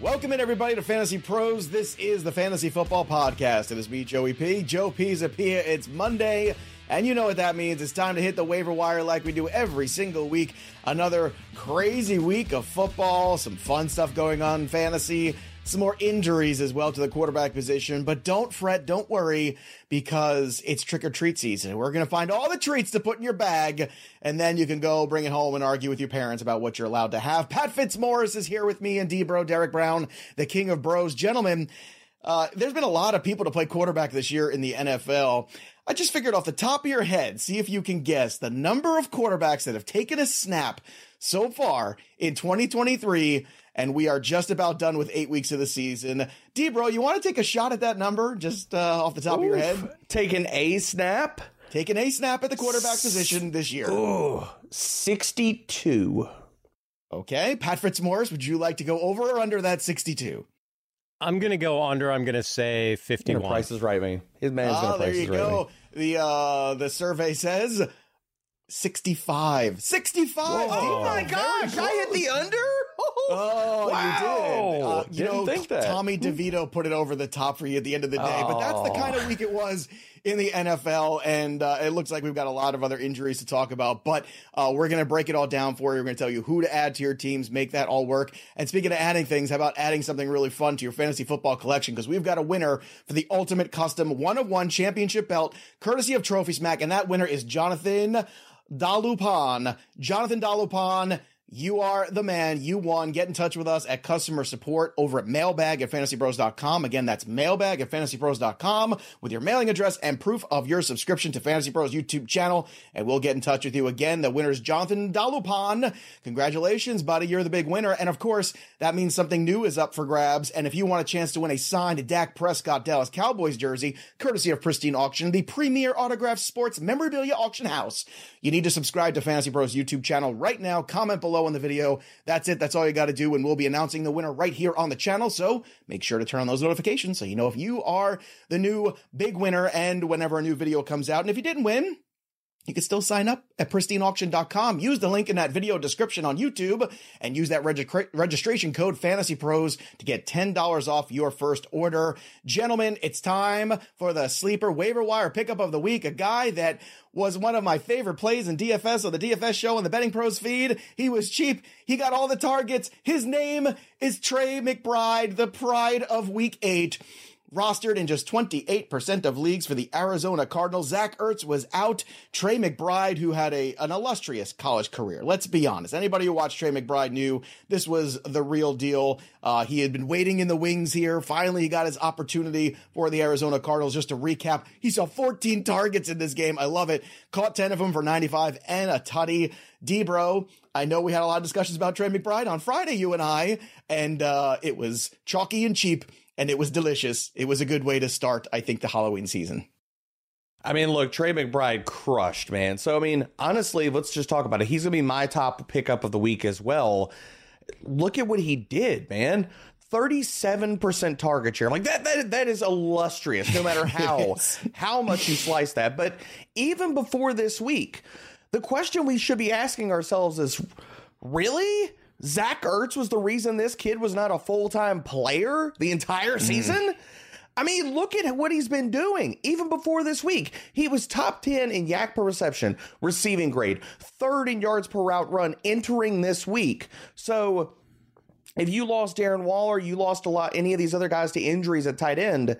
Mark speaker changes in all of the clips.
Speaker 1: Welcome in, everybody, to Fantasy Pros. This is the Fantasy Football Podcast. It is me, Joey P. Joe Pisapia. It's Monday, and you know what that means. It's time to hit the waiver wire like we do every single week. Another crazy week of football, some fun stuff going on in fantasy some more injuries as well to the quarterback position. But don't fret, don't worry, because it's trick or treat season. We're going to find all the treats to put in your bag, and then you can go bring it home and argue with your parents about what you're allowed to have. Pat Fitzmaurice is here with me and D Bro, Derek Brown, the king of bros. Gentlemen, uh, there's been a lot of people to play quarterback this year in the NFL. I just figured off the top of your head, see if you can guess the number of quarterbacks that have taken a snap so far in 2023 and we are just about done with eight weeks of the season. D, bro, you want to take a shot at that number just uh, off the top Oof. of your head?
Speaker 2: Take an A snap?
Speaker 1: Take an A snap at the quarterback S- position this year.
Speaker 2: Ooh, 62.
Speaker 1: Okay. Pat Fitzmaurice, would you like to go over or under that 62?
Speaker 3: I'm gonna go under. I'm gonna say 51.
Speaker 2: Price is right, man. His man's oh, gonna price
Speaker 1: there you go.
Speaker 2: Me.
Speaker 1: The uh the survey says 65. 65. Whoa.
Speaker 2: Oh my gosh, I hit the under?
Speaker 1: Oh, wow. you did. Uh, you
Speaker 2: Didn't
Speaker 1: know,
Speaker 2: think that.
Speaker 1: Tommy DeVito put it over the top for you at the end of the day, oh. but that's the kind of week it was in the NFL, and uh, it looks like we've got a lot of other injuries to talk about. But uh, we're going to break it all down for you. We're going to tell you who to add to your teams, make that all work. And speaking of adding things, how about adding something really fun to your fantasy football collection? Because we've got a winner for the ultimate custom one of one championship belt, courtesy of Trophy Smack, and that winner is Jonathan. Dalupan. Jonathan Dalupan you are the man. You won. Get in touch with us at customer support over at mailbag at fantasypros.com. Again, that's mailbag at fantasypros.com with your mailing address and proof of your subscription to Fantasy Pros YouTube channel. And we'll get in touch with you again. The winner is Jonathan Dalupan. Congratulations, buddy. You're the big winner. And of course, that means something new is up for grabs. And if you want a chance to win a signed Dak Prescott Dallas Cowboys jersey, courtesy of Pristine Auction, the premier autographed sports memorabilia auction house, you need to subscribe to Fantasy Pros YouTube channel right now. Comment below below in the video. That's it. That's all you got to do. And we'll be announcing the winner right here on the channel. So make sure to turn on those notifications so you know if you are the new big winner and whenever a new video comes out. And if you didn't win, you can still sign up at pristineauction.com. Use the link in that video description on YouTube and use that regi- registration code Fantasy Pros to get $10 off your first order. Gentlemen, it's time for the sleeper waiver wire pickup of the week. A guy that was one of my favorite plays in DFS on the DFS show on the Betting Pros feed. He was cheap. He got all the targets. His name is Trey McBride, the pride of week eight rostered in just 28% of leagues for the Arizona Cardinals. Zach Ertz was out. Trey McBride, who had a an illustrious college career. Let's be honest. Anybody who watched Trey McBride knew this was the real deal. Uh, he had been waiting in the wings here. Finally, he got his opportunity for the Arizona Cardinals. Just to recap, he saw 14 targets in this game. I love it. Caught 10 of them for 95 and a tutty. Debro, I know we had a lot of discussions about Trey McBride on Friday, you and I, and uh, it was chalky and cheap and it was delicious. It was a good way to start, I think, the Halloween season.
Speaker 2: I mean, look, Trey McBride crushed, man. So, I mean, honestly, let's just talk about it. He's going to be my top pickup of the week as well. Look at what he did, man. 37% target share. I'm like that, that, that is illustrious, no matter how, how much you slice that. But even before this week, the question we should be asking ourselves is really? Zach Ertz was the reason this kid was not a full time player the entire mm-hmm. season. Mm. I mean, look at what he's been doing. Even before this week, he was top 10 in YAC per reception, receiving grade, third in yards per route run entering this week. So if you lost Darren Waller, you lost a lot, any of these other guys to injuries at tight end,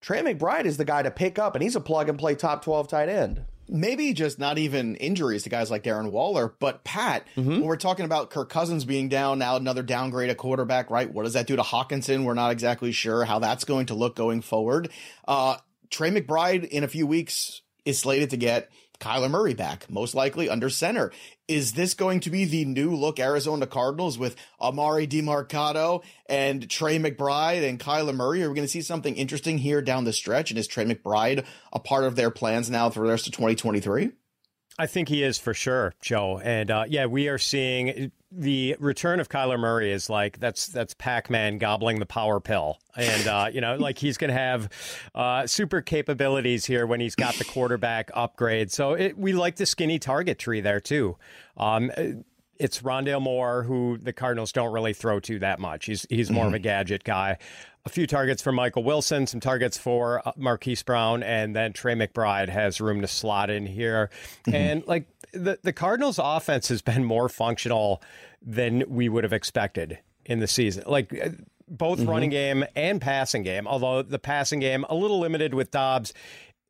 Speaker 2: Trey McBride is the guy to pick up, and he's a plug and play top 12 tight end
Speaker 1: maybe just not even injuries to guys like Darren Waller, but Pat, mm-hmm. when we're talking about Kirk Cousins being down, now another downgrade at quarterback, right? What does that do to Hockenson? We're not exactly sure how that's going to look going forward. Uh, Trey McBride in a few weeks is slated to get Kyler Murray back, most likely under center. Is this going to be the new look Arizona Cardinals with Emari Demercado and Trey McBride and Kyler Murray? Are we going to see something interesting here down the stretch? And is Trey McBride a part of their plans now for the rest of 2023?
Speaker 3: I think he is for sure, Joe. And uh, yeah, we are seeing the return of Kyler Murray is like that's that's Pac Man gobbling the power pill, and uh, you know, like he's going to have uh, super capabilities here when he's got the quarterback upgrade. So it, we like the skinny target tree there too. Um, it's Rondale Moore, who the Cardinals don't really throw to that much. He's he's more mm-hmm. of a gadget guy. A few targets for Michael Wilson, some targets for uh, Marquise Brown, and then Trey McBride has room to slot in here. Mm-hmm. And like the the Cardinals' offense has been more functional than we would have expected in the season. Like uh, both mm-hmm. running game and passing game, although the passing game a little limited with Dobbs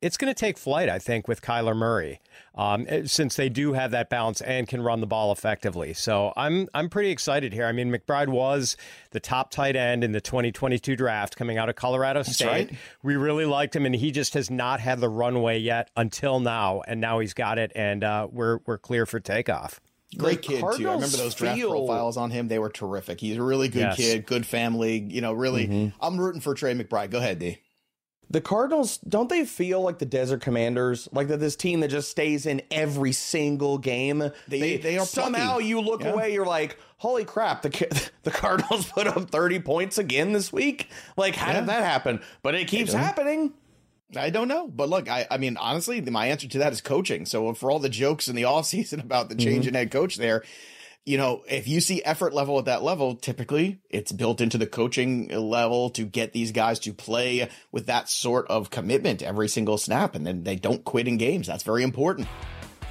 Speaker 3: it's going to take flight, I think, with Kyler Murray, um, eh, since they do have that balance and can run the ball effectively. So I'm I'm pretty excited here. I mean, McBride was the top tight end in the 2022 draft coming out of Colorado State. Right. We really liked him, and he just has not had the runway yet until now, and now he's got it, and uh, we're we're clear for takeoff.
Speaker 1: Great kid Cardinals too. I remember those draft feel... profiles on him; they were terrific. He's a really good yes. kid, good family. You know, really, mm-hmm. I'm rooting for Trey McBride. Go ahead, D
Speaker 2: the Cardinals don't they feel like the Desert Commanders, like that this team that just stays in every single game?
Speaker 1: They they, they are
Speaker 2: somehow plucky. you look yeah. away, you're like, holy crap, the the Cardinals put up 30 points again this week. Like, how yeah. did that happen? But it keeps happening.
Speaker 1: I don't know. But look, I, I mean, honestly, my answer to that is coaching. So for all the jokes in the off season about the change mm-hmm. in head coach there, you know, if you see effort level at that level, typically it's built into the coaching level to get these guys to play with that sort of commitment every single snap and then they don't quit in games. That's very important.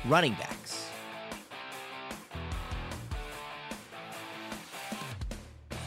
Speaker 4: Running backs.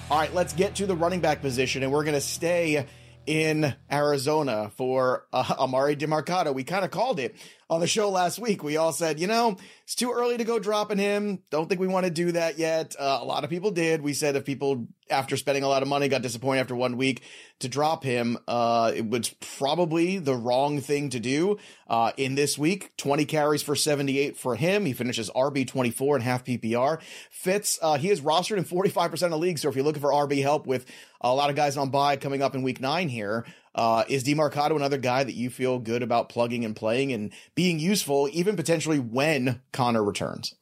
Speaker 1: All right, let's get to the running back position and we're going to stay in Arizona for uh, Emari Demercado. We kind of called it on the show last week. We all said, you know, it's too early to go dropping him. Don't think we want to do that yet. Uh, a lot of people did. We said if people, after spending a lot of money, got disappointed after one week to drop him, uh, it was probably the wrong thing to do. Uh, in this week, 20 carries for 78 for him. He finishes RB 24 and half PPR. Fitz, uh, he is rostered in 45% of the league. So if you're looking for RB help with a lot of guys on bye coming up in week nine here, uh, is Demercado another guy that you feel good about plugging and playing and being useful, even potentially when Conner returns?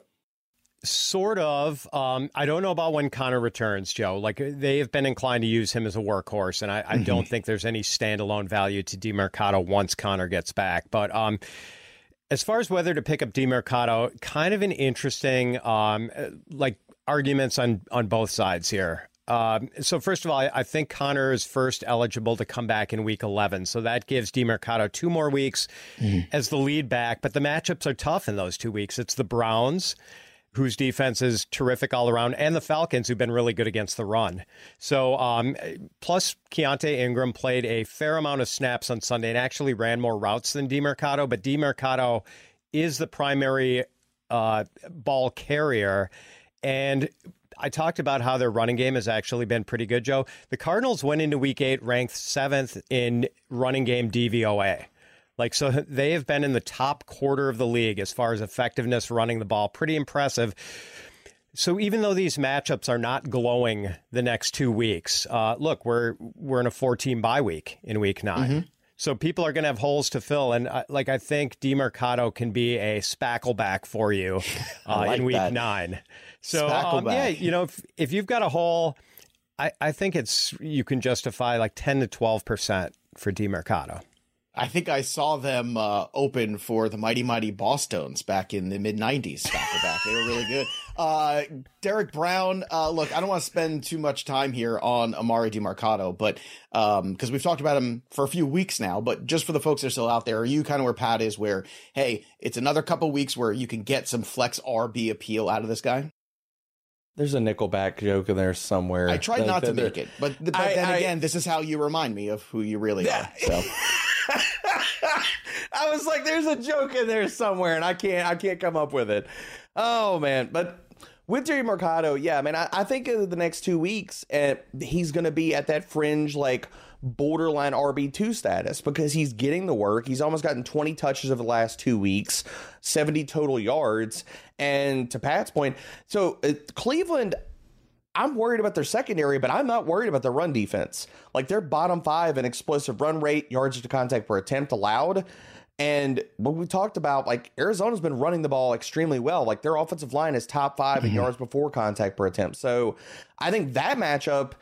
Speaker 3: Sort of. Um, I don't know about when Conner returns, Joe. Like they have been inclined to use him as a workhorse, and I, I mm-hmm. don't think there's any standalone value to Demercado once Conner gets back. But um, as far as whether to pick up Demercado, kind of an interesting um, like arguments on on both sides here. Um, so first of all, I, I, think Conner is first eligible to come back in Week 11, so that gives Demercado two more weeks mm-hmm. as the lead back. But the matchups are tough in those two weeks. It's the Browns, whose defense is terrific all around, and the Falcons, who've been really good against the run. So um, plus Keaontay Ingram played a fair amount of snaps on Sunday and actually ran more routes than Demercado, but Demercado is the primary uh, ball carrier. And I talked about how their running game has actually been pretty good, Joe. The Cardinals went into week eight ranked seventh in running game DVOA. Like, so they have been in the top quarter of the league as far as effectiveness running the ball. Pretty impressive. So even though these matchups are not glowing the next two weeks, uh, look, we're we're in a four team bye week in week 9 mm-hmm. So people are going to have holes to fill, and uh, like I think Demercado can be a spackleback for you uh, like in week that. nine. So um, yeah, you know, if, if you've got a hole, I, I think it's you can justify like ten to twelve percent for Demercado.
Speaker 1: I think I saw them uh, open for the Mighty Mighty Bosstones back in the mid '90s. Back they were really good. Uh, Derek Brown. Uh, look, I don't want to spend too much time here on Emari Demercado, but because um, we've talked about him for a few weeks now. But just for the folks that are still out there, are you kind of where Pat is? Where hey, it's another couple weeks where you can get some flex RB appeal out of this guy.
Speaker 2: There's a Nickelback joke in there somewhere.
Speaker 1: I tried not to make it, but, but I, then I, again, this is how you remind me of who you really are. So.
Speaker 2: I was like, "There's a joke in there somewhere," and I can't, I can't come up with it. Oh man, but with Demercado, yeah, I mean, I, I think in the next two weeks, uh, he's going to be at that fringe, like borderline RB2 status because he's getting the work. He's almost gotten 20 touches over the last two weeks, 70 total yards. And to Pat's point, so uh, Cleveland, I'm worried about their secondary, but I'm not worried about their run defense. Like they're bottom five in explosive run rate, yards to contact per attempt allowed. And what we talked about, like Arizona's been running the ball extremely well. Like their offensive line is top 5 mm-hmm. in yards before contact per attempt. So I think that matchup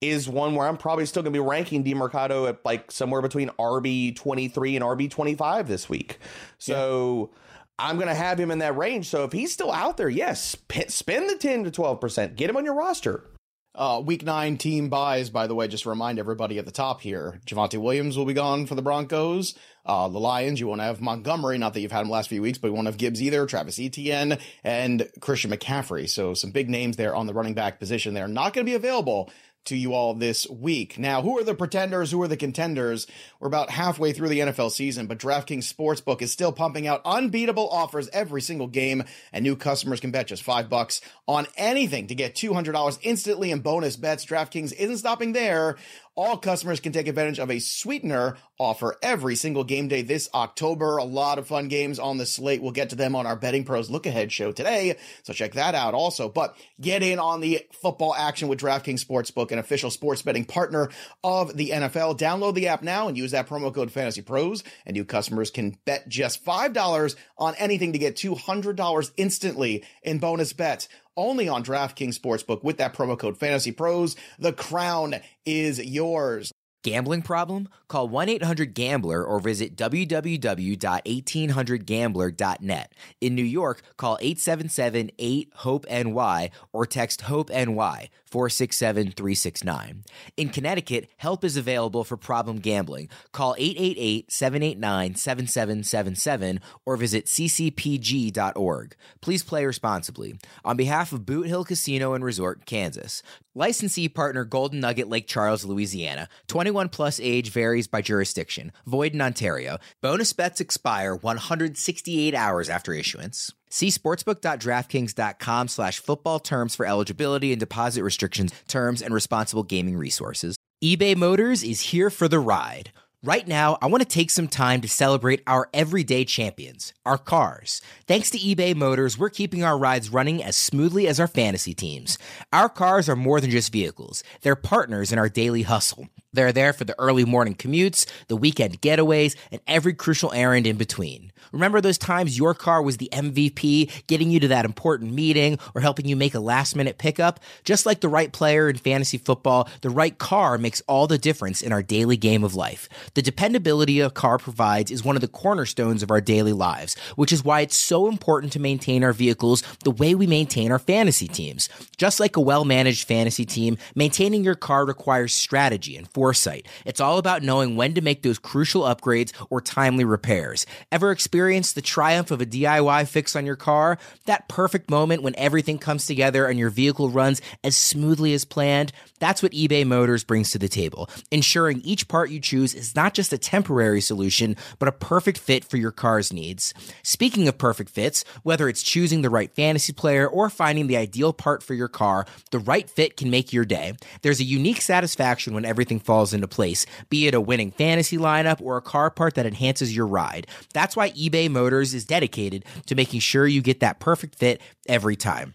Speaker 2: is one where I'm probably still going to be ranking Demercado at like somewhere between RB 23 and RB 25 this week. So. Yeah. I'm going to have him in that range. So if he's still out there, yes, spend the 10 to 12%. Get him on your roster.
Speaker 1: Uh, week nine team byes, by the way, just to remind everybody at the top here. Javonte Williams will be gone for the Broncos. Uh, the Lions, you won't have Montgomery, not that you've had him last few weeks, but you won't have Gibbs either, Travis Etienne, and Christian McCaffrey. So some big names there on the running back position. They're not going to be available to you all this week. Now, who are the pretenders? Who are the contenders? We're about halfway through the NFL season, but DraftKings Sportsbook is still pumping out unbeatable offers every single game, and new customers can bet just five bucks on anything to get $200 instantly in bonus bets. DraftKings isn't stopping there. All customers can take advantage of a sweetener offer every single game day this October. A lot of fun games on the slate. We'll get to them on our Betting Pros Look Ahead show today, so check that out also. But get in on the football action with DraftKings Sportsbook, an official sports betting partner of the NFL. Download the app now and use that promo code Fantasy Pros, and new customers can bet just $5 on anything to get $200 instantly in bonus bets only on DraftKings Sportsbook with that promo code Fantasy Pros. The crown is yours.
Speaker 4: Gambling problem? Call 1 800 Gambler or visit www.1800Gambler.net. In New York, call 877 8 HOPE NY or text HOPE NY 467 369. In Connecticut, help is available for problem gambling. Call 888 789 7777 or visit ccpg.org. Please play responsibly. On behalf of Boot Hill Casino and Resort, Kansas, licensee partner Golden Nugget Lake Charles, Louisiana. 21 plus age varies by jurisdiction. Void in Ontario. Bonus bets expire 168 hours after issuance. See sportsbook.draftkings.com slash football terms for eligibility and deposit restrictions, terms, and responsible gaming resources. eBay Motors is here for the ride. Right now, I want to take some time to celebrate our everyday champions, our cars. Thanks to eBay Motors, we're keeping our rides running as smoothly as our fantasy teams. Our cars are more than just vehicles, they're partners in our daily hustle. They're there for the early morning commutes, the weekend getaways, and every crucial errand in between. Remember those times your car was the MVP, getting you to that important meeting or helping you make a last minute pickup? Just like the right player in fantasy football, the right car makes all the difference in our daily game of life. The dependability a car provides is one of the cornerstones of our daily lives, which is why it's so important to maintain our vehicles the way we maintain our fantasy teams. Just like a well managed fantasy team, maintaining your car requires strategy and foresight. It's all about knowing when to make those crucial upgrades or timely repairs. Ever experienced the triumph of a DIY fix on your car? That perfect moment when everything comes together and your vehicle runs as smoothly as planned? That's what eBay Motors brings to the table, ensuring each part you choose is not just a temporary solution, but a perfect fit for your car's needs. Speaking of perfect fits, whether it's choosing the right fantasy player or finding the ideal part for your car, the right fit can make your day. There's a unique satisfaction when everything falls into place, be it a winning fantasy lineup or a car part that enhances your ride. That's why eBay Motors is dedicated to making sure you get that perfect fit every time.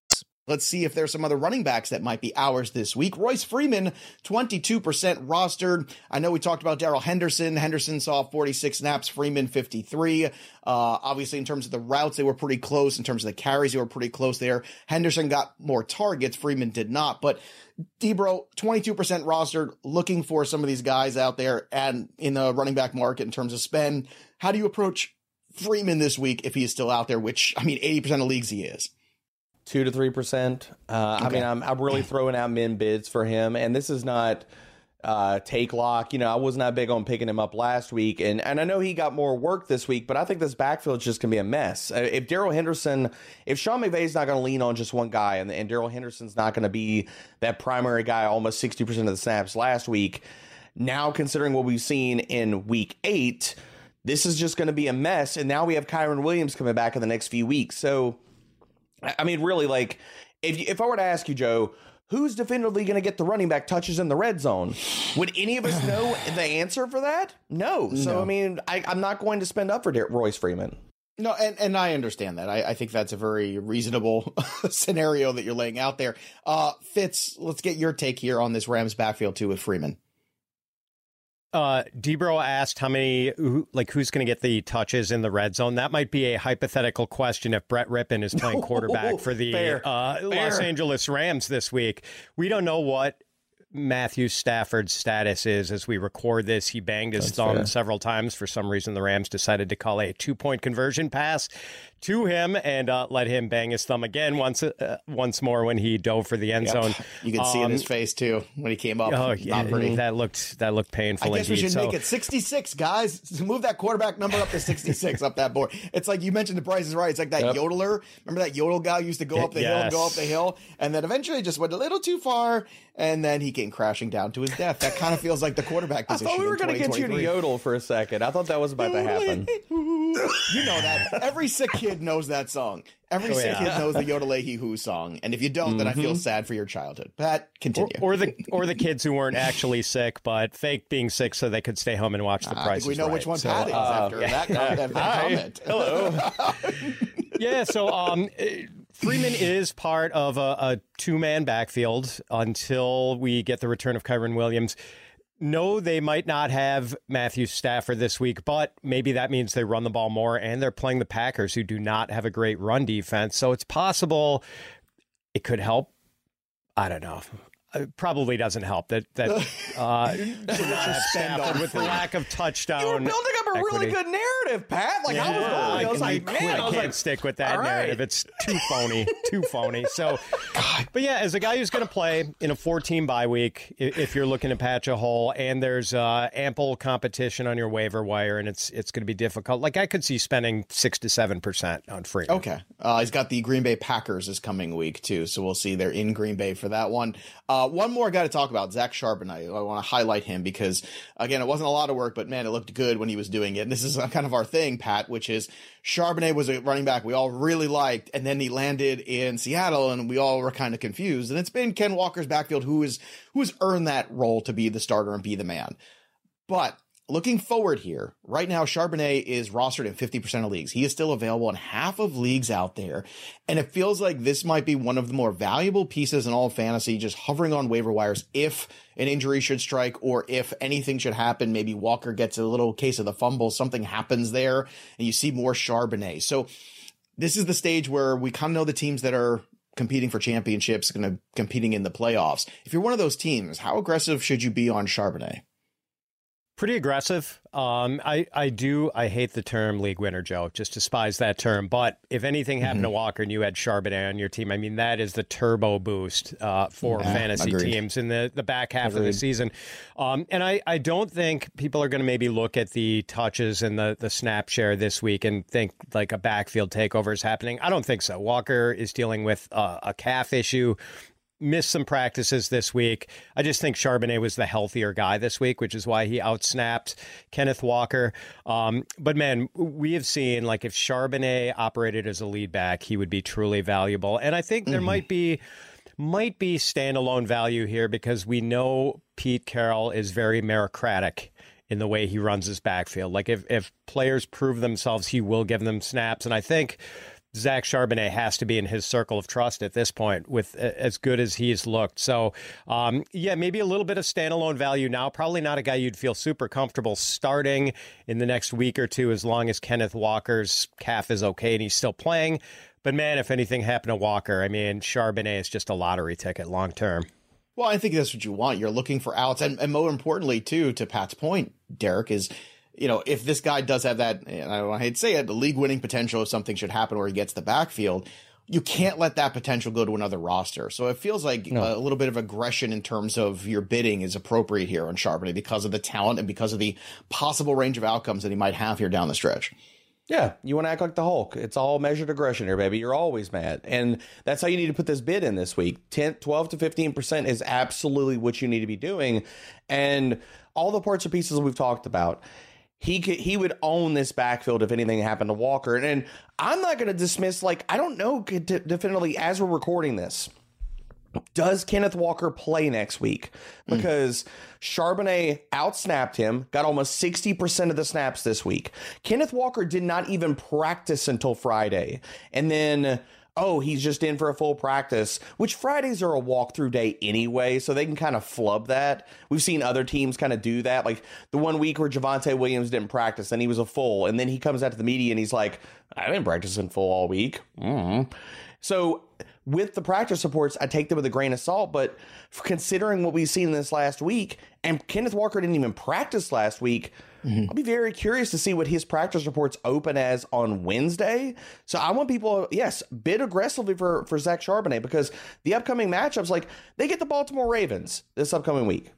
Speaker 1: Let's see if there's some other running backs that might be ours this week. Royce Freeman, 22% rostered. I know we talked about Darrell Henderson. Henderson saw 46 snaps, Freeman 53. Uh, obviously, in terms of the routes, they were pretty close. In terms of the carries, they were pretty close there. Henderson got more targets, Freeman did not. But Debro, 22% rostered, looking for some of these guys out there and in the running back market in terms of spend. How do you approach Freeman this week if he is still out there, which, I mean, 80% of leagues he is?
Speaker 2: Two to three percent. Uh, I mean, I'm I'm really throwing out min bids for him, and this is not uh, take lock. You know, I was not big on picking him up last week, and and I know he got more work this week, but I think this backfield is just gonna be a mess. Uh, if Darrell Henderson, if Sean McVay's not gonna lean on just one guy, and and Darrell Henderson's not gonna be that primary guy almost sixty percent of the snaps last week. Now, considering what we've seen in week eight, this is just going to be a mess. And now we have Kyren Williams coming back in the next few weeks. So, I mean, really, like, if if I were to ask you, Joe, who's definitively going to get the running back touches in the red zone? Would any of us know the answer for that? No. So,
Speaker 1: No.
Speaker 2: I mean, I, I'm not going to spend up for Der- Royce Freeman.
Speaker 1: No, and, and I understand that. I, I think that's a very reasonable scenario that you're laying out there. Uh, Fitz, let's get your take here on this Rams backfield too with Freeman.
Speaker 3: Uh, Debro asked how many, who, like, who's going to get the touches in the red zone. That might be a hypothetical question if Brett Rypien is playing quarterback for the
Speaker 2: Fair.
Speaker 3: uh, Los Angeles Rams this week. We don't know what Matthew Stafford's status is as we record this. He banged his thumb
Speaker 2: fair.
Speaker 3: several times. For some reason, the Rams decided to call a two point conversion pass to him and uh, let him bang his thumb again once uh, once more when he dove for the end zone.
Speaker 1: You can see in
Speaker 3: Um,
Speaker 1: his face too when he came up.
Speaker 3: Oh yeah, that looked that looked painful
Speaker 1: I guess we should
Speaker 3: So-
Speaker 1: make it 66, guys. Move that quarterback number up to 66 up that board. It's like you mentioned the price is right. It's like that
Speaker 2: Yep.
Speaker 1: yodeler. Remember that yodel guy used to go up the hill and go up the hill and then eventually just went a little too far and then he came crashing down to his death. That kind of feels like the quarterback
Speaker 2: I thought we were
Speaker 1: going to
Speaker 2: get you to yodel for a second. I thought that was about to happen.
Speaker 1: You know that. Every sick kid knows that song. Every
Speaker 3: Oh,
Speaker 1: sick
Speaker 3: yeah.
Speaker 1: kid knows the Yodelehi Who song. And if you don't, then I feel sad for your childhood. Pat,
Speaker 3: or,
Speaker 1: continue.
Speaker 3: or the or the kids who weren't actually sick but fake being sick so they could stay home and watch the
Speaker 1: I
Speaker 3: price.
Speaker 1: we know
Speaker 3: Right.
Speaker 1: which one
Speaker 3: So,
Speaker 1: Pat is
Speaker 3: uh,
Speaker 1: after that, that, that comment.
Speaker 2: Hello.
Speaker 3: yeah, so um, eh, Freeman is part of a, a two man backfield until we get the return of Kyren Williams. No, they might not have Matthew Stafford this week, but maybe that means they run the ball more and they're playing the Packers, who do not have a great run defense. So it's possible it could help. I don't know. It probably doesn't help that that uh, to
Speaker 1: spend on
Speaker 3: with the lack of touchdown.
Speaker 2: You were building up a really good narrative, Pat. Like I was
Speaker 3: Yeah,
Speaker 2: going. I was
Speaker 3: I
Speaker 2: like, man, I
Speaker 3: I can't
Speaker 2: like,
Speaker 3: stick with that
Speaker 2: right.
Speaker 3: narrative. It's too phony, too phony. So, but yeah, as a guy who's going to play in a 14 bye week, if you're looking to patch a hole and there's uh, ample competition on your waiver wire, and it's it's going to be difficult. Like I could see spending six to seven percent on free.
Speaker 1: Okay. Uh, he's got the Green Bay Packers this coming week, too. So we'll see. They're in Green Bay for that one. Uh, Uh, one more guy to talk about, Zach Charbonnet. I want to highlight him because, again, it wasn't a lot of work, but man, it looked good when he was doing it. And this is uh, kind of our thing, Pat, which is Charbonnet was a running back we all really liked, and then he landed in Seattle, and we all were kind of confused. And it's been Ken Walker's backfield who is who has earned that role to be the starter and be the man. But looking forward here, right now, Charbonnet is rostered in 50% of leagues. He is still available in half of leagues out there. And it feels like this might be one of the more valuable pieces in all fantasy, just hovering on waiver wires if an injury should strike or if anything should happen. Maybe Walker gets a little case of the fumble, something happens there, and you see more Charbonnet. So this is the stage where we kind of know the teams that are competing for championships, going to competing in the playoffs. If you're one of those teams, how aggressive should you be on Charbonnet?
Speaker 3: Pretty aggressive. Um, I, I do. I hate the term league winner, Joe. Just despise that term. But if anything happened to
Speaker 1: Mm-hmm.
Speaker 3: Walker and you had Charbonnet on your team, I mean, that is the turbo boost uh, for
Speaker 1: Yeah,
Speaker 3: fantasy
Speaker 1: agreed.
Speaker 3: teams in the, the back half of the season. Um, and I, I don't think people are going to maybe look at the touches and the, the snap share this week and think like a backfield takeover is happening. I don't think so. Walker is dealing with uh, a calf issue missed some practices this week. I just think Charbonnet was the healthier guy this week, which is why he outsnapped Kenneth Walker. Um, but man, we have seen like if Charbonnet operated as a lead back, he would be truly valuable. And I think there might be might be standalone value here because we know Pete Carroll is very meritocratic in the way he runs his backfield. Like if if players prove themselves, he will give them snaps. And I think Zach Charbonnet has to be in his circle of trust at this point with as good as he's looked. So, um, yeah, maybe a little bit of standalone value now. Probably not a guy you'd feel super comfortable starting in the next week or two as long as Kenneth Walker's calf is okay and he's still playing. But man, if anything happened to Walker, I mean, Charbonnet is just a lottery ticket long term.
Speaker 1: Well, I think that's what you want. You're looking for outs. And, and more importantly, too, to Pat's point, Derek, is, you know, if this guy does have that, and I hate to say it, the league winning potential if something should happen where he gets the backfield, you can't let that potential go to another roster. So it feels like no. a little bit of aggression in terms of your bidding is appropriate here on Charbonnet because of the talent and because of the possible range of outcomes that he might have here down the stretch.
Speaker 2: Yeah, you want to act like the Hulk. It's all measured aggression here, baby. You're always mad. And that's how you need to put this bid in this week. 10, 12 to 15% is absolutely what you need to be doing. And all the parts and pieces we've talked about he could he would own this backfield if anything happened to Walker. And, and I'm not going to dismiss like I don't know definitely as we're recording this. Does Kenneth Walker play next week? Hmm. Because mm. Charbonnet outsnapped him, got almost 60% of the snaps this week. Kenneth Walker did not even practice until Friday. And then oh, he's just in for a full practice, which Fridays are a walkthrough day anyway, so they can kind of flub that. We've seen other teams kind of do that. Like the one week where Javonte Williams didn't practice and he was a full, and then he comes out to the media and he's like, I didn't practice in full all week. Mm-hmm. So with the practice reports, I take them with a grain of salt. But considering what we've seen this last week, and Kenneth Walker didn't even practice last week, mm-hmm. I'll be very curious to see what his practice reports open as on Wednesday. So I want people, yes, bid aggressively for for Zach Charbonnet because the upcoming matchups, like they get the Baltimore Ravens this upcoming week.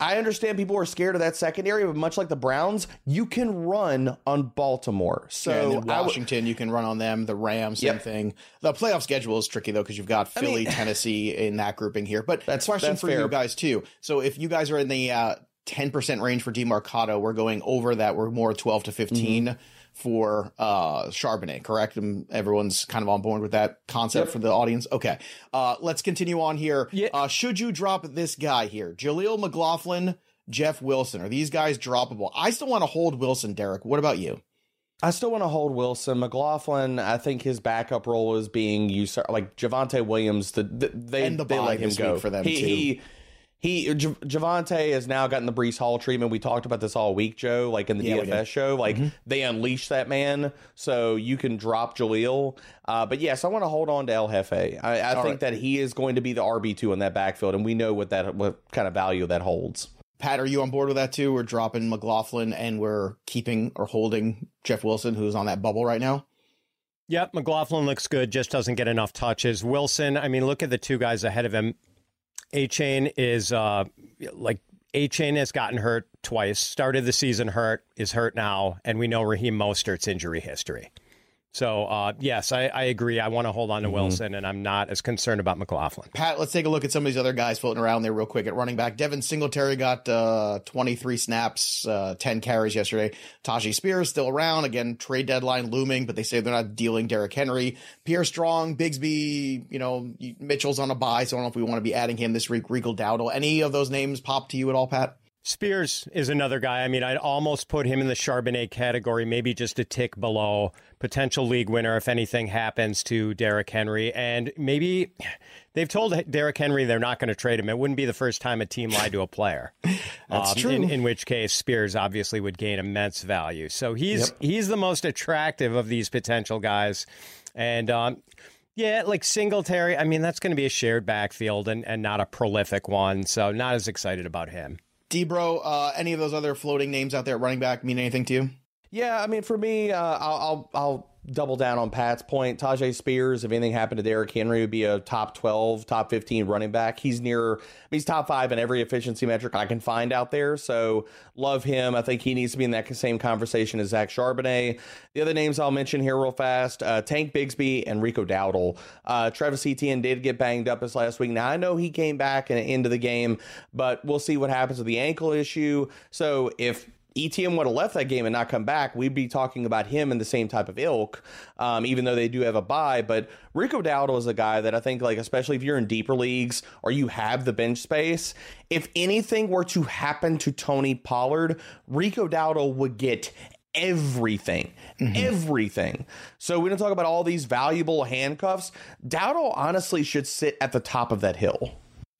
Speaker 2: I understand people are scared of that secondary, but much like the Browns, you can run on Baltimore. So
Speaker 1: yeah, Washington, w- you can run on them. The Rams, same yep. thing. The playoff schedule is tricky though because you've got Philly, I mean, Tennessee in that grouping here. But that's question that's for fair. you guys too. So if you guys are in the uh, 10% range for Demercado, we're going over that. We're more 12 to 15. Mm-hmm for uh Charbonnet, correct? And everyone's kind of on board with that concept yep. for the audience. Okay. Uh let's continue on here. Yeah. Uh should you drop this guy here? Jaleel McLaughlin, Jeff Wilson. Are these guys droppable? I still want to hold Wilson, Derek. What about you?
Speaker 2: I still want to hold Wilson. McLaughlin, I think his backup role is being usurped. Like Javonte Williams, the, the they
Speaker 1: the
Speaker 2: they let him go
Speaker 1: for them he, too.
Speaker 2: He, he J- Javonte has now gotten the Breece Hall treatment. We talked about this all week, Joe. Like in the yeah, DFS show, like mm-hmm. they unleashed that man, so you can drop Jaleel. Uh, but yes, I want to hold on to El Jefe. I, I think right. that he is going to be the RB two in that backfield, and we know what that what kind of value that holds.
Speaker 1: Pat, are you on board with that too? We're dropping McLaughlin and we're keeping or holding Jeff Wilson, who's on that bubble right now.
Speaker 3: Yep, McLaughlin looks good, just doesn't get enough touches. Wilson, I mean, look at the two guys ahead of him. Achane is uh, like Achane has gotten hurt twice. Started the season hurt, is hurt now, and we know Raheem Mostert's injury history. So uh, yes, I, I, agree. I want to hold on to mm-hmm. Wilson, and I'm not as concerned about McLaughlin.
Speaker 1: Pat, let's take a look at some of these other guys floating around there real quick at running back. Devin Singletary got uh, 23 snaps, uh, 10 carries yesterday. Tyjae Spears still around again. Trade deadline looming, but they say they're not dealing Derrick Henry. Pierre Strong, Bigsby, you know Mitchell's on a bye, so I don't know if we want to be adding him this week. Rico Dowdle. Any of those names pop to you at all, Pat?
Speaker 3: Spears is another guy. I mean, I'd almost put him in the Charbonnet category, maybe just a tick below. Potential league winner if anything happens to Derrick Henry. And maybe they've told Derrick Henry they're not going to trade him. It wouldn't be the first time a team lied to a player.
Speaker 1: That's um, true.
Speaker 3: In, in, which case, Spears obviously would gain immense value. So he's yep. he's the most attractive of these potential guys. And um, yeah, like Singletary, I mean, that's going to be a shared backfield and, and not a prolific one. So not as excited about him.
Speaker 1: Debro, uh, any of those other floating names out there running back mean anything to you?
Speaker 2: Yeah, I mean, for me, uh, I'll, I'll, I'll double down on Pat's point. Tyjae Spears, if anything happened to Derrick Henry, would be a top 12, top 15 running back. He's near, he's top five in every efficiency metric I can find out there. So love him. I think he needs to be in that same conversation as Zach Charbonnet. The other names I'll mention here real fast uh, Tank Bigsby and Rico Dowdle. Uh, Travis Etienne did get banged up this last week. Now, I know he came back and into the game, but we'll see what happens with the ankle issue. So if Etienne would have left that game and not come back, we'd be talking about him in the same type of ilk, um, even though they do have a bye. But Rico Dowdle is a guy that I think, like, especially if you're in deeper leagues or you have the bench space, if anything were to happen to Tony Pollard, Rico Dowdle would get everything, mm-hmm. everything. So we don't talk about all these valuable handcuffs. Dowdle honestly should sit at the top of that hill.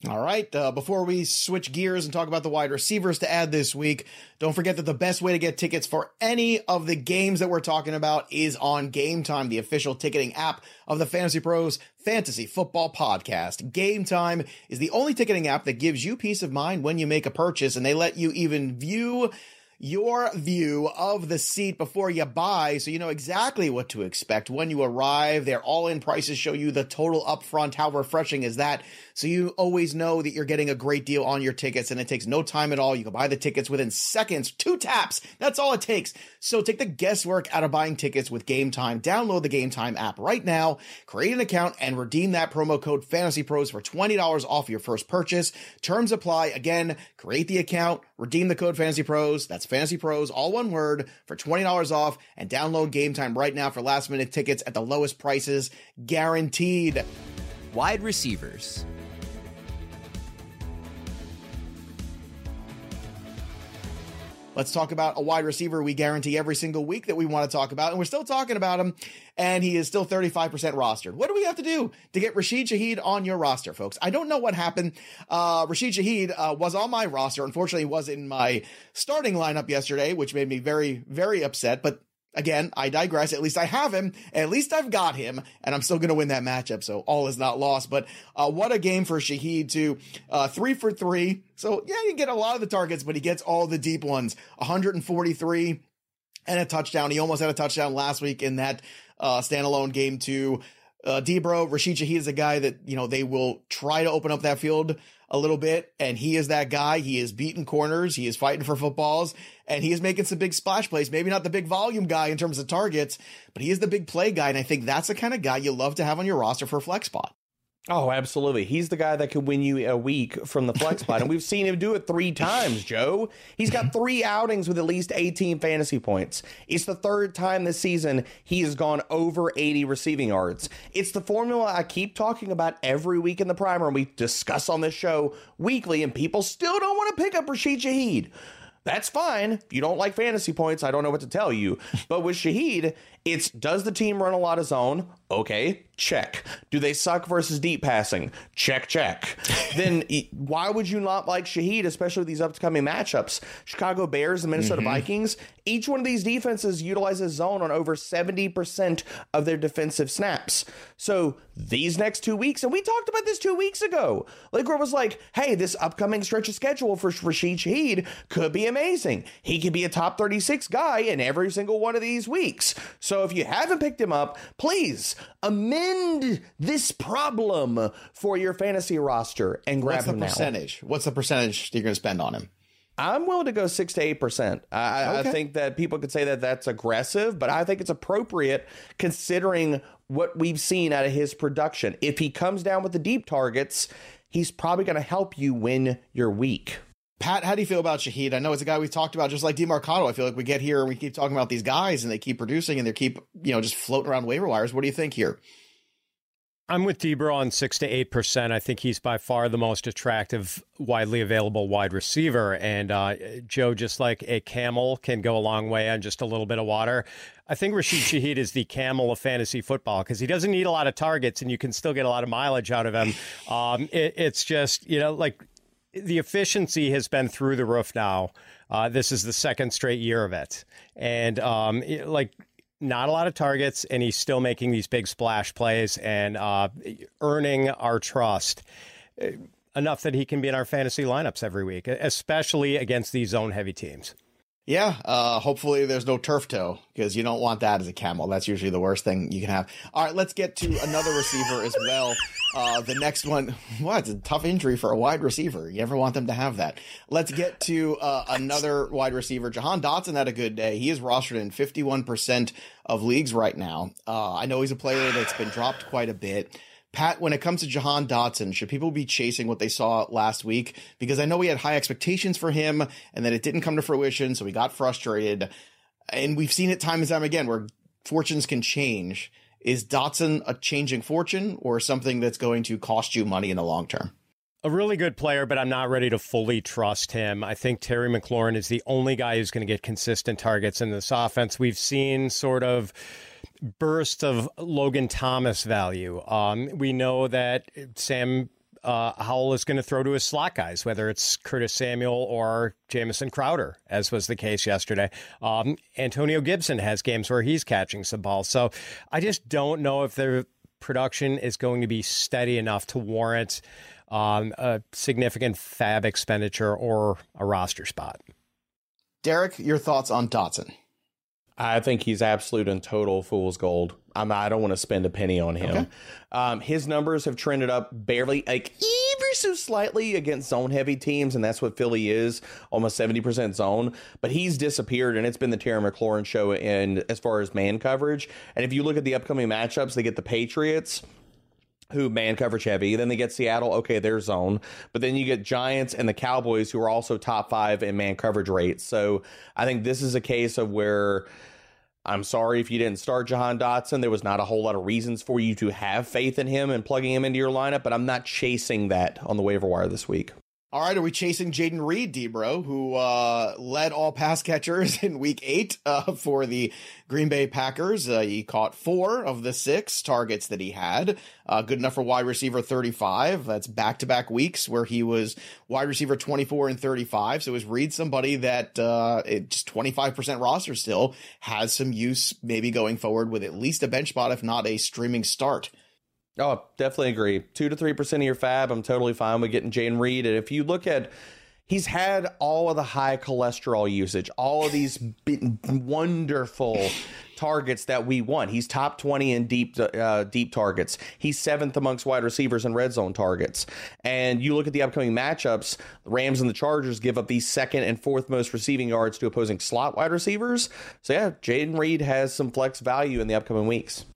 Speaker 1: All right. Uh, before we switch gears and talk about the wide receivers to add this week, don't forget that the best way to get tickets for any of the games that we're talking about is on Game Time, the official ticketing app of the Fantasy Pros Fantasy Football Podcast. Game Time is the only ticketing app that gives you peace of mind when you make a purchase, and they let you even view your view of the seat before you buy so you know exactly what to expect when you arrive. Their all in prices show you the total upfront. How refreshing is that? So you always know that you're getting a great deal on your tickets and it takes no time at all. You can buy the tickets within seconds, two taps. That's all it takes. So take the guesswork out of buying tickets with Game Time. Download the Game Time app right now, create an account and redeem that promo code Fantasy Pros for $20 off your first purchase. Terms apply. Again, create the account, redeem the code Fantasy Pros. That's Fantasy Pros, all one word for $20 off and download Game Time right now for last minute tickets at the lowest prices guaranteed.
Speaker 4: Wide receivers.
Speaker 1: Let's talk about a wide receiver we guarantee every single week that we want to talk about. And we're still talking about him, and he is still 35% rostered. What do we have to do to get Rashid Shaheed on your roster, folks? I don't know what happened. Uh, Rashid Shaheed uh, was on my roster. Unfortunately, he was in my starting lineup yesterday, which made me very, very upset. But Again, I digress. At least I have him. At least I've got him, and I'm still going to win that matchup. So all is not lost. But uh, what a game for Shaheed to uh, three for three. So yeah, you get a lot of the targets, but he gets all the deep ones. 143 and a touchdown. He almost had a touchdown last week in that uh, standalone game too. Uh, Debro, Rashid Shaheed is a guy that you know they will try to open up that field a little bit, and he is that guy. He is beating corners. He is fighting for footballs, and he is making some big splash plays. Maybe not the big volume guy in terms of targets, but he is the big play guy, and I think that's the kind of guy you love to have on your roster for flex spot.
Speaker 2: Oh, absolutely. He's the guy that could win you a week from the flex spot. and we've seen him do it three times, Joe. He's got three outings with at least 18 fantasy points. It's the third time this season he has gone over 80 receiving yards. It's the formula I keep talking about every week in the primer, and we discuss on this show weekly, and people still don't want to pick up Rashid Shaheed. That's fine. If you don't like fantasy points, I don't know what to tell you. But with Shaheed, it's does the team run a lot of zone? Okay, check. Do they suck versus deep passing? Check, check. then why would you not like Shaheed, especially with these upcoming matchups? Chicago Bears and Minnesota mm-hmm. Vikings. Each one of these defenses utilizes zone on over 70% of their defensive snaps. So these next two weeks, and we talked about this two weeks ago. Liquor was like, hey, this upcoming stretch of schedule for Rashid Shaheed could be amazing. He could be a top 36 guy in every single one of these weeks. So if you haven't picked him up, please amend this problem for your fantasy roster and grab
Speaker 1: What's the percentage? Now. What's the percentage you're going to spend on him?
Speaker 2: I'm willing to go six to eight percent. I, okay. I, think that people could say that that's aggressive, but I think it's appropriate considering what we've seen out of his production. If he comes down with the deep targets, he's probably going to help you win your week.
Speaker 1: Pat, how do you feel about Shaheed? I know it's a guy we've talked about, just like Demercado. I feel like we get here and we keep talking about these guys, and they keep producing, and they keep you know just floating around waiver wires. What do you think here?
Speaker 3: I'm with Debra on six to eight percent. I think he's by far the most attractive, widely available wide receiver. And uh, Joe, just like a camel can go a long way on just a little bit of water, I think Rashid Shaheed is the camel of fantasy football because he doesn't need a lot of targets, and you can still get a lot of mileage out of him. Um, it, it's just you know like the efficiency has been through the roof now. Uh, this is the second straight year of it, and um, it, like not a lot of targets, and he's still making these big splash plays and uh, earning our trust uh, enough that he can be in our fantasy lineups every week, especially against these zone heavy teams.
Speaker 1: Yeah, uh, hopefully there's no turf toe because you don't want that as a camel. That's usually the worst thing you can have. All right, let's get to another receiver as well. Uh, the next one, what? It's a tough injury for a wide receiver. You never want them to have that. Let's get to uh, another wide receiver. Jahan Dotson had a good day. He is rostered in 51% of leagues right now. Uh, I know he's a player that's been dropped quite a bit. Pat, when it comes to Jahan Dotson, should people be chasing what they saw last week? Because I know we had high expectations for him and that it didn't come to fruition, so we got frustrated. And we've seen it time and time again where fortunes can change. Is Dotson a changing fortune or something that's going to cost you money in the long term?
Speaker 3: A really good player, but I'm not ready to fully trust him. I think Terry McLaurin is the only guy who's going to get consistent targets in this offense. We've seen sort of burst of Logan Thomas value. Um, we know that Sam uh, Howell is going to throw to his slot guys, whether it's Curtis Samuel or Jamison Crowder, as was the case yesterday. Um, Antonio Gibson has games where he's catching some balls. So I just don't know if their production is going to be steady enough to warrant um, a significant FAAB expenditure or a roster spot.
Speaker 1: Derek, your thoughts on Dotson?
Speaker 2: I think he's absolute and total fool's gold. I'm, I don't want to spend a penny on him. Okay. Um, his numbers have trended up barely, like ever so slightly against zone heavy teams, and that's what Philly is almost 70% zone. But he's disappeared, and it's been the Terry McLaurin show in as far as man coverage. And if you look at the upcoming matchups, they get the Patriots who man coverage heavy. Then they get Seattle, okay, their zone. But then you get Giants and the Cowboys, who are also top five in man coverage rates. So I think this is a case of where I'm sorry if you didn't start Jahan Dotson. There was not a whole lot of reasons for you to have faith in him and plugging him into your lineup, but I'm not chasing that on the waiver wire this week.
Speaker 1: All right, are we chasing Jayden Reed, DBro, who uh, led all pass catchers in Week Eight uh, for the Green Bay Packers? Uh, he caught four of the six targets that he had. Uh, good enough for wide receiver thirty-five. That's back-to-back weeks where he was wide receiver twenty-four and thirty-five. So is Reed somebody that uh, just twenty-five percent roster still has some use, maybe going forward with at least a bench spot, if not a streaming start?
Speaker 2: Oh, definitely agree. Two to three percent of your FAAB, I'm totally fine with getting Jayden Reed. And if you look at, he's had all of the high cholesterol usage, all of these wonderful targets that we want. He's top twenty in deep uh, deep targets. He's seventh amongst wide receivers in red zone targets. And you look at the upcoming matchups, the Rams and the Chargers give up the second and fourth most receiving yards to opposing slot wide receivers. So yeah, Jayden Reed has some flex value in the upcoming weeks.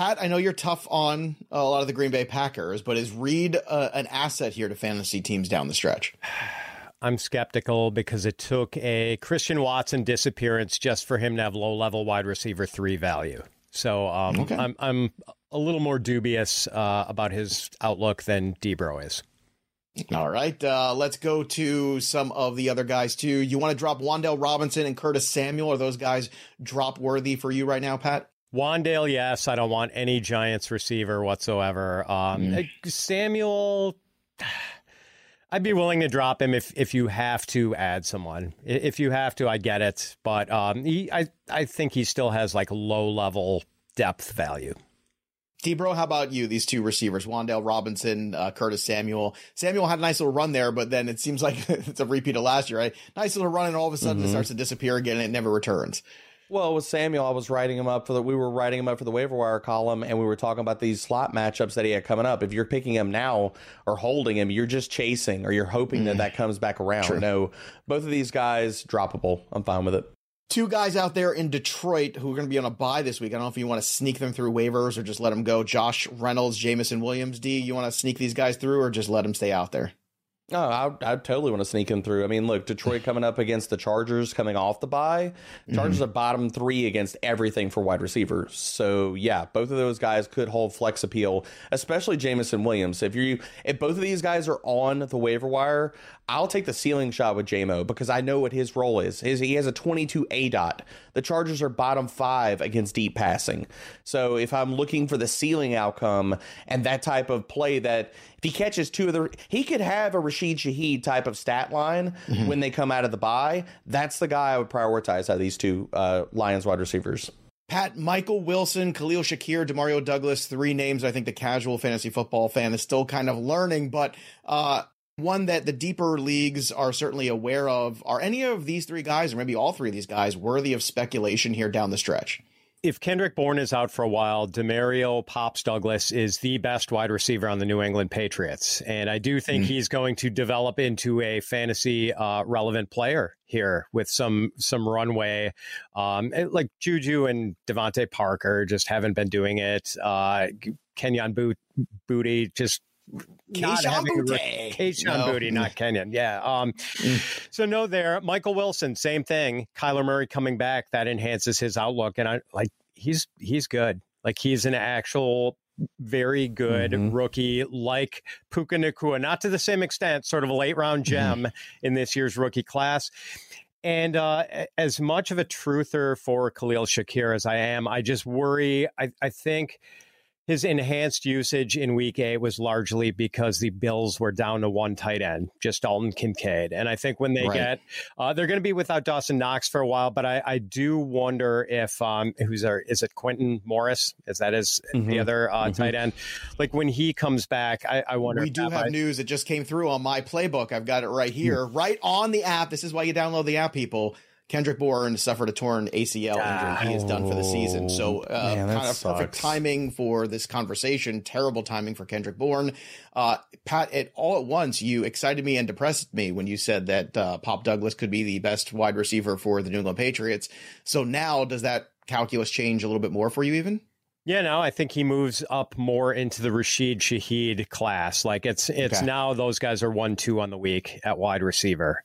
Speaker 1: Pat, I know you're tough on a lot of the Green Bay Packers, but is Reed uh, an asset here to fantasy teams down the stretch?
Speaker 3: I'm skeptical because it took a Christian Watson disappearance just for him to have low level wide receiver three value. So um, okay. I'm I'm a little more dubious uh, about his outlook than DBro is.
Speaker 1: All right, uh, let's go to some of the other guys too. You want to drop Wan'Dale Robinson and Curtis Samuel? Are those guys drop worthy for you right now, Pat?
Speaker 3: Wan'Dale, yes. I don't want any Giants receiver whatsoever. Um, mm. Samuel, I'd be willing to drop him if if you have to add someone. If you have to, I get it. But um, he, I I think he still has like low level depth value.
Speaker 1: DBro, how about you? These two receivers, Wan'Dale Robinson, uh, Curtis Samuel. Samuel had a nice little run there, but then it seems like it's a repeat of last year, right? Nice little run, and all of a sudden mm-hmm. it starts to disappear again, and it never returns.
Speaker 2: Well, with Samuel, I was writing him up for the. We were writing him up for the waiver wire column, and we were talking about these slot matchups that he had coming up. If you're picking him now or holding him, you're just chasing, or you're hoping mm. that that comes back around. True. No, both of these guys droppable. I'm fine with it.
Speaker 1: Two guys out there in Detroit who are going to be on a bye this week. I don't know if you want to sneak them through waivers or just let them go. Josh Reynolds, Jameson Williams. D, you want to sneak these guys through or just let them stay out there?
Speaker 2: Oh, I, I totally want to sneak him through. I mean, look, Detroit coming up against the Chargers coming off the bye. Chargers mm-hmm. are bottom three against everything for wide receivers. So yeah, both of those guys could hold flex appeal, especially Jameson Williams. If you if both of these guys are on the waiver wire, I'll take the ceiling shot with JaMo because I know what his role is. His, he has a 22 aDOT. The Chargers are bottom five against deep passing. So if I'm looking for the ceiling outcome and that type of play that if he catches two of the, he could have a Rashid Shaheed type of stat line mm-hmm. when they come out of the bye. That's the guy I would prioritize out of these two uh, Lions wide receivers.
Speaker 1: Pat, Michael Wilson, Khalil Shakir, Demario Douglas, three names I think the casual fantasy football fan is still kind of learning, but uh, one that the deeper leagues are certainly aware of. Are any of these three guys, or maybe all three of these guys, worthy of speculation here down the stretch?
Speaker 3: If Kendrick Bourne is out for a while, Demario Pops Douglas is the best wide receiver on the New England Patriots. And I do think mm. he's going to develop into a fantasy uh, relevant player here with some some runway. Um, like Juju and DeVante Parker just haven't been doing it. Uh, Kenyon Boot, Booty just not having
Speaker 1: Boutte.
Speaker 3: Kayshon no. Boutte, not Kenyon. Yeah. Um, mm. So no, there. Michael Wilson, same thing. Kyler Murray coming back that enhances his outlook, and I like he's he's good. Like he's an actual very good mm-hmm. rookie like Puka Nacua, not to the same extent, sort of a late round mm-hmm. gem mm-hmm. in this year's rookie class. And uh, as much of a truther for Khalil Shakir as I am, I just worry. I, I think his enhanced usage in week eight was largely because the Bills were down to one tight end, just Dalton Kincaid. And I think when they right. get, uh, they're going to be without Dawson Knox for a while, but I, I do wonder if, um, who's our, is it Quintin Morris? Is that his, mm-hmm. the other uh, mm-hmm. tight end? Like when he comes back, I, I wonder.
Speaker 1: We do have might... news that just came through on my playbook. I've got it right here, mm-hmm. right on the app. This is why you download the app, people. Kendrick Bourne suffered a torn ACL injury. He is done for the season. So, uh, Man, kind of sucks. perfect timing for this conversation. Terrible timing for Kendrick Bourne. Uh, Pat, at all at once, you excited me and depressed me when you said that uh, Pop Douglas could be the best wide receiver for the New England Patriots. So now, does that calculus change a little bit more for you, even?
Speaker 3: Yeah, no, I think he moves up more into the Rashid Shaheed class. Like it's it's okay. now those guys are one two on the week at wide receiver.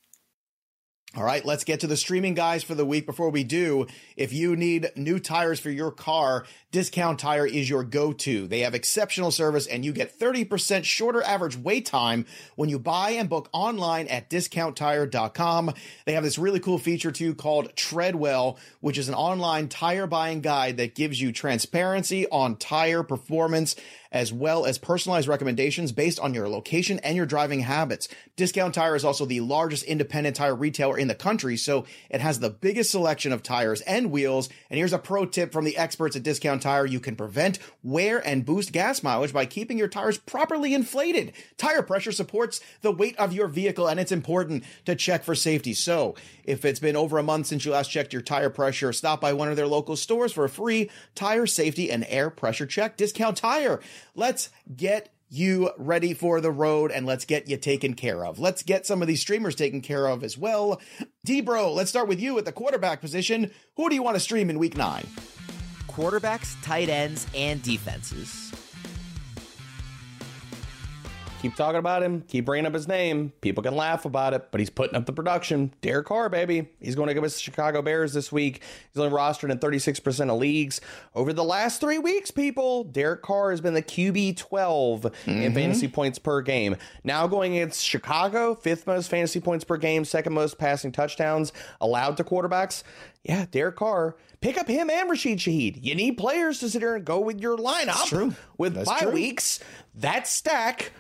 Speaker 1: All right, let's get to the streaming guys for the week. Before we do, if you need new tires for your car, Discount Tire is your go-to. They have exceptional service and you get 30% shorter average wait time when you buy and book online at discounttire.com. They have this really cool feature too called Treadwell, which is an online tire buying guide that gives you transparency on tire performance as well as personalized recommendations based on your location and your driving habits. Discount Tire is also the largest independent tire retailer in the country, so it has the biggest selection of tires and wheels. And here's a pro tip from the experts at Discount Tire. You can prevent wear and boost gas mileage by keeping your tires properly inflated. Tire pressure supports the weight of your vehicle and it's important to check for safety. So if it's been over a month since you last checked your tire pressure, stop by one of their local stores for a free tire safety and air pressure check. Discount Tire. Let's get you ready for the road and let's get you taken care of. Let's get some of these streamers taken care of as well. D Bro, let's start with you at the quarterback position. Who do you want to stream in week nine?
Speaker 4: Quarterbacks, tight ends, and defenses
Speaker 2: keep talking about him, keep bringing up his name. People can laugh about it, but he's putting up the production. Derek Carr, baby. He's going to give us the Chicago Bears this week. He's only rostered in 36% of leagues. Over the last three weeks, people, Derek Carr has been the QB 12 mm-hmm. in fantasy points per game. Now going against Chicago, fifth most fantasy points per game, second most passing touchdowns allowed to quarterbacks. Yeah, Derek Carr. Pick up him and Rashid Shaheed. You need players to sit here and go with your lineup. That's true. With That's bye true. weeks, that stack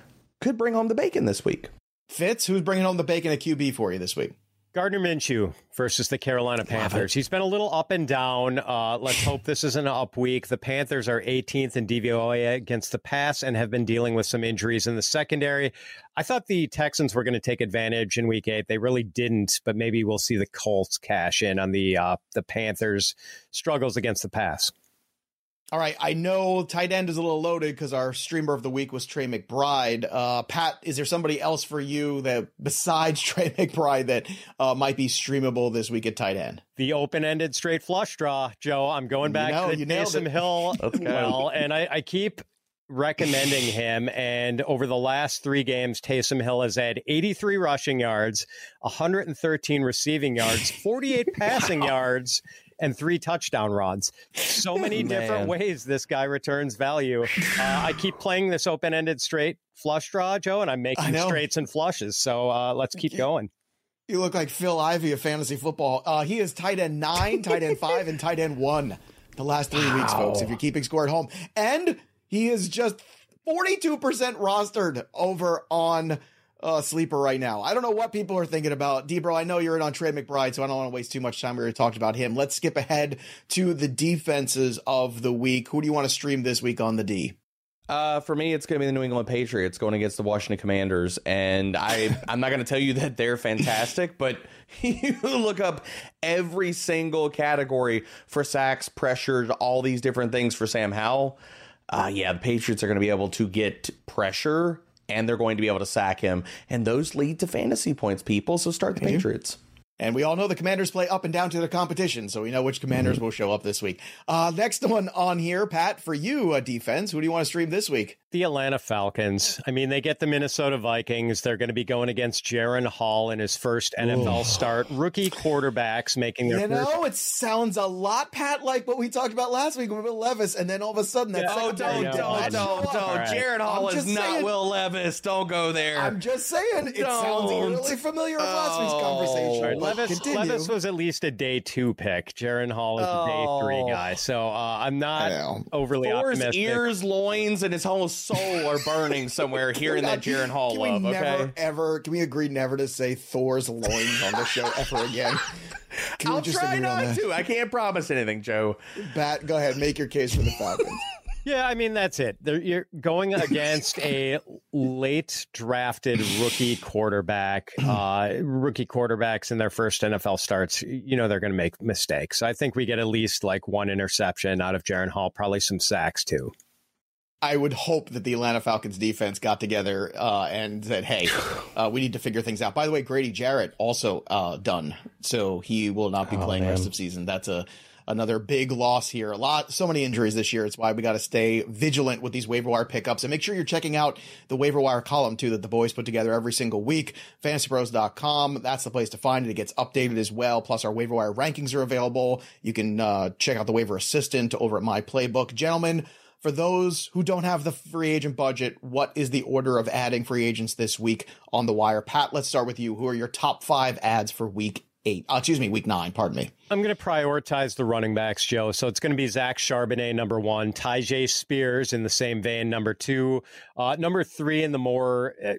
Speaker 2: could bring home the bacon this week.
Speaker 1: Fitz, who's bringing home the bacon at QB for you this week?
Speaker 3: Gardner Minshew versus the Carolina Panthers. He's been a little up and down. Uh, let's hope this is an up week. The Panthers are 18th in DVOA against the pass and have been dealing with some injuries in the secondary. I thought the Texans were going to take advantage in Week Eight. They really didn't, but maybe we'll see the Colts cash in on the uh, the Panthers' struggles against the pass.
Speaker 1: All right, I know tight end is a little loaded because our streamer of the week was Trey McBride. Uh, Pat, is there somebody else for you that besides Trey McBride that uh, might be streamable this week at tight end?
Speaker 3: The open-ended straight flush draw, Joe. I'm going back you know, to Taysom Hill. well, and I, I keep recommending him. And over the last three games, Taysom Hill has had 83 rushing yards, 113 receiving yards, 48 passing wow. yards, and three touchdown runs. So many different ways this guy returns value. Uh, I keep playing this open ended straight flush draw, Joe, and I'm making straights and flushes. So uh, let's keep going.
Speaker 1: You look like Phil Ivey of fantasy football. Uh, he is tight end nine, tight end five, and tight end one the last three wow. weeks, folks. If you're keeping score at home, and he is just 42% rostered over on uh, sleeper right now. I don't know what people are thinking about. DBro, I know you're in on Trey McBride, so I don't want to waste too much time. We already talked about him. Let's skip ahead to the defenses of the week. Who do you want to stream this week on the D?
Speaker 2: Uh, for me, it's going to be the New England Patriots going against the Washington Commanders, and I I'm not going to tell you that they're fantastic, but you look up every single category for sacks, pressures, all these different things for Sam Howell. Uh, yeah, the Patriots are going to be able to get pressure and they're going to be able to sack him. And those lead to fantasy points, people. So start the. Patriots.
Speaker 1: And we all know the commanders play up and down to the competition, so we know which commanders mm-hmm. will show up this week. Uh, next one on here, Pat, for you, a defense. Who do you want to stream this week?
Speaker 3: The Atlanta Falcons. I mean, they get the Minnesota Vikings. They're going to be going against Jaren Hall in his first NFL Ooh. start. Rookie quarterbacks making their.
Speaker 1: You know, first... it sounds a lot, Pat, like what we talked about last week with Will Levis, and then all of a sudden, that's
Speaker 2: yeah. oh, don't, don't, don't, don't, don't. Right. Jaren Hall is not saying, Will Levis. Don't go there.
Speaker 1: I'm just saying, it don't. sounds eerily familiar with last week's conversation. But
Speaker 3: Levis,
Speaker 1: continue.
Speaker 3: Levis was at least a day two pick. Jaren Hall is a day three guy. So uh, I'm not
Speaker 1: know.
Speaker 3: overly
Speaker 2: Thor's
Speaker 3: optimistic.
Speaker 2: ears, loins, and his whole soul are burning somewhere hearing that Jaren Hall
Speaker 1: can
Speaker 2: love.
Speaker 1: we never
Speaker 2: Okay,
Speaker 1: ever? Can we agree never to say Thor's loins on the show ever again? Can
Speaker 2: I'll
Speaker 1: just
Speaker 2: try not to. I can't promise anything, Joe.
Speaker 1: Pat, go ahead, make your case for the Falcons.
Speaker 3: Yeah, I mean that's it. They're, you're going against a late drafted rookie quarterback. Uh, rookie quarterbacks in their first NFL starts, you know, they're going to make mistakes. I think we get at least like one interception out of Jaren Hall, probably some sacks too.
Speaker 1: I would hope that the Atlanta Falcons defense got together uh, and said, "Hey, uh, we need to figure things out." By the way, Grady Jarrett also uh, done, so he will not be
Speaker 2: Oh,
Speaker 1: playing
Speaker 2: man.
Speaker 1: rest of season. That's a another big loss here. A lot, so many injuries this year. It's why we got to stay vigilant with these waiver wire pickups and make sure you're checking out the waiver wire column too that the boys put together every single week. FantasyPros.com. That's the place to find it. It gets updated as well. Plus, our waiver wire rankings are available. You can uh, check out the waiver assistant over at my playbook, gentlemen. For those who don't have the free agent budget, what is the order of adding free agents this week on the wire? Pat, let's start with you. Who are your top five ads for week eight? Uh, excuse me, week nine. Pardon me.
Speaker 3: I'm going to prioritize the running backs, Joe. So it's going to be Zach Charbonnet, number one, Tyjae Spears in the same vein, number two, uh, number three in the more uh,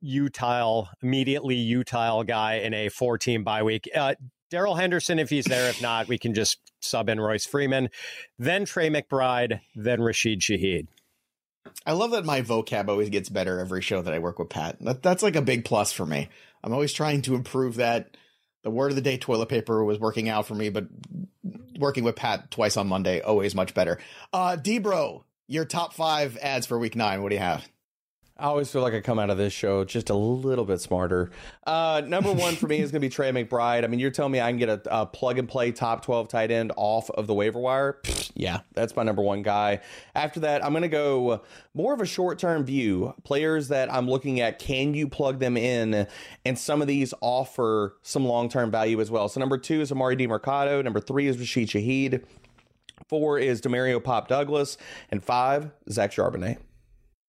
Speaker 3: utile, immediately utile guy in a four team bye week. Uh, Darrell Henderson, if he's there. If not, we can just sub in Royce Freeman, then Trey McBride, then Rashid Shaheed.
Speaker 1: I love that my vocab always gets better every show that I work with Pat. That, that's like a big plus for me. I'm always trying to improve that. The word of the day, toilet paper, was working out for me, but working with Pat twice on Monday, always much better. Uh, DBro, your top five ads for week nine. What do you have?
Speaker 2: I always feel like I come out of this show just a little bit smarter. Uh, number one for me is going to be Trey McBride. I mean, you're telling me I can get a, a plug and play top 12 tight end off of the waiver wire? Pfft, yeah, that's my number one guy. After that, I'm going to go more of a short term view. Players that I'm looking at, can you plug them in? And some of these offer some long term value as well. So number two is Emari Demercado. Number three is Rashid Shaheed. Four is Demario Pop Douglas. And five, Zach Charbonnet.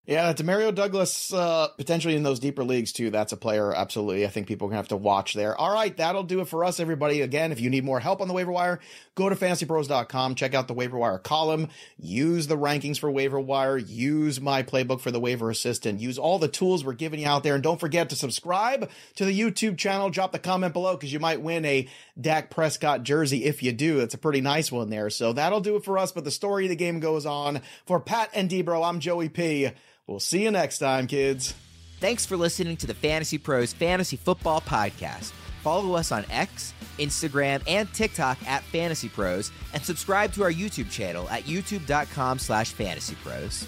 Speaker 1: Yeah, Demario Douglas, uh, potentially in those deeper leagues too. That's a player, absolutely. I think people are gonna have to watch there. All right, that'll do it for us, everybody. Again, if you need more help on the waiver wire, go to fantasypros.com, check out the waiver wire column, use the rankings for waiver wire, use my playbook for the waiver assistant, use all the tools we're giving you out there, and don't forget to subscribe to the YouTube channel. Drop the comment below because you might win a Dak Prescott jersey if you do. It's a pretty nice one there. So that'll do it for us. But the story of the game goes on. For Pat and DBro, I'm Joey P. We'll see you next time, kids.
Speaker 4: Thanks for listening to the Fantasy Pros Fantasy Football Podcast. Follow us on X, Instagram, and TikTok at Fantasy Pros, and subscribe to our YouTube channel at youtube.com slash fantasypros.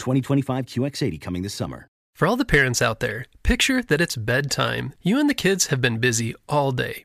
Speaker 5: 2025 QX80 coming this summer.
Speaker 6: For all the parents out there, picture that it's bedtime. You and the kids have been busy all day.